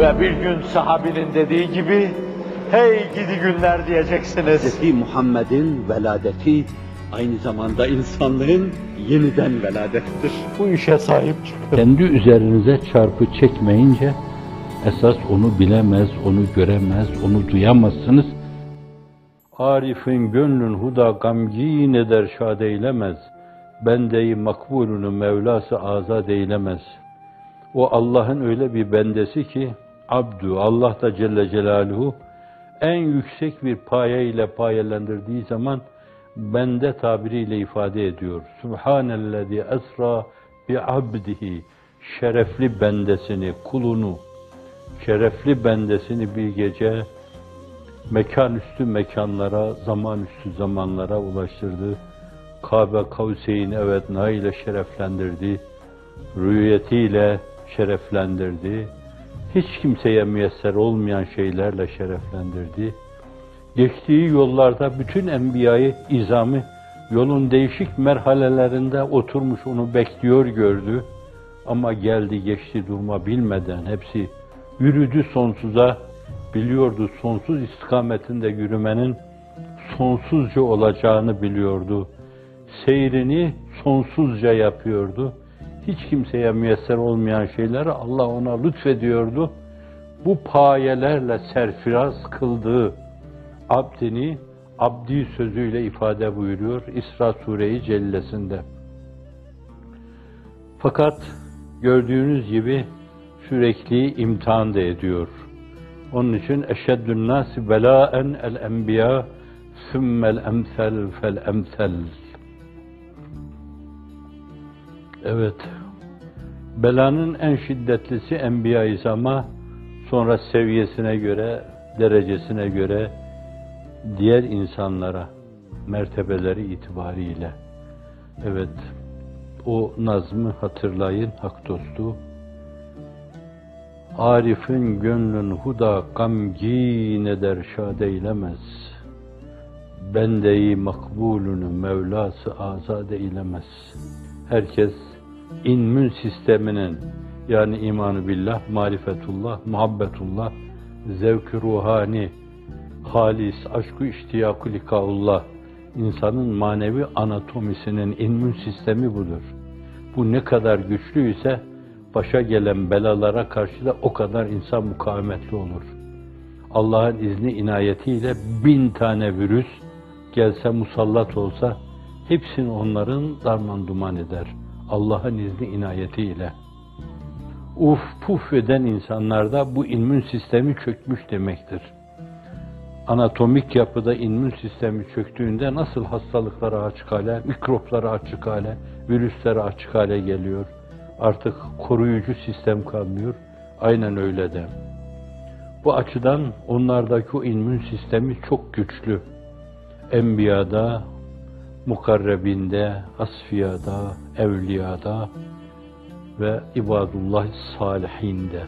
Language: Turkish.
Ve bir gün sahabinin dediği gibi, hey gidi günler diyeceksiniz. Hz. Muhammed'in veladeti aynı zamanda insanlığın yeniden veladettir. Bu işe sahip çıkın. Kendi üzerinize çarpı çekmeyince esas onu bilemez, onu göremez, onu duyamazsınız. Arif'in gönlün huda gamgin eder şad eylemez. Bendeyi makbulunu Mevlası azad eylemez. O Allah'ın öyle bir bendesi ki abdu Allah da Celle Celaluhu en yüksek bir paye ile payelendirdiği zaman bende tabiriyle ifade ediyor. Subhanellezi esra bi abdihi şerefli bendesini, kulunu, şerefli bendesini bir gece mekan üstü mekanlara, zaman üstü zamanlara ulaştırdı. Kabe Kavseyn evet na ile şereflendirdi. Rüyetiyle şereflendirdi. Hiç kimseye müyesser olmayan şeylerle şereflendirdi. Geçtiği yollarda bütün enbiyayı izamı yolun değişik merhalelerinde oturmuş onu bekliyor gördü. Ama geldi geçti durma bilmeden hepsi yürüdü sonsuza biliyordu sonsuz istikametinde yürümenin sonsuzca olacağını biliyordu. Seyrini sonsuzca yapıyordu. Hiç kimseye müyesser olmayan şeyleri Allah ona lütfediyordu. Bu payelerle serfiraz kıldığı abdini abdi sözüyle ifade buyuruyor İsra Sure-i Cellesinde. Fakat gördüğünüz gibi sürekli imtihan da ediyor. Onun için eşeddün nasi belaen el enbiya sümmel emsel fel emsel. Evet. Belanın en şiddetlisi enbiya-i ama sonra seviyesine göre, derecesine göre diğer insanlara mertebeleri itibariyle. Evet. O nazmı hatırlayın hak dostu. Arif'in gönlün huda gamgin eder şad eylemez. Bendeyi makbulünü Mevlası azad eylemez. Herkes inmün sisteminin yani imanı billah, marifetullah, muhabbetullah, zevk-ı ruhani, halis, aşkı iştiyaku likaullah, insanın manevi anatomisinin inmün sistemi budur. Bu ne kadar güçlüyse başa gelen belalara karşı da o kadar insan mukavemetli olur. Allah'ın izni inayetiyle bin tane virüs gelse musallat olsa hepsini onların darman duman eder. Allah'ın izni inayetiyle. Uf puf eden insanlarda bu immün sistemi çökmüş demektir. Anatomik yapıda immün sistemi çöktüğünde nasıl hastalıklara açık hale, mikroplara açık hale, virüslere açık hale geliyor. Artık koruyucu sistem kalmıyor. Aynen öyle de. Bu açıdan onlardaki o immün sistemi çok güçlü. Enbiyada, mukarrebinde, asfiyada, evliyada ve ibadullah salihinde.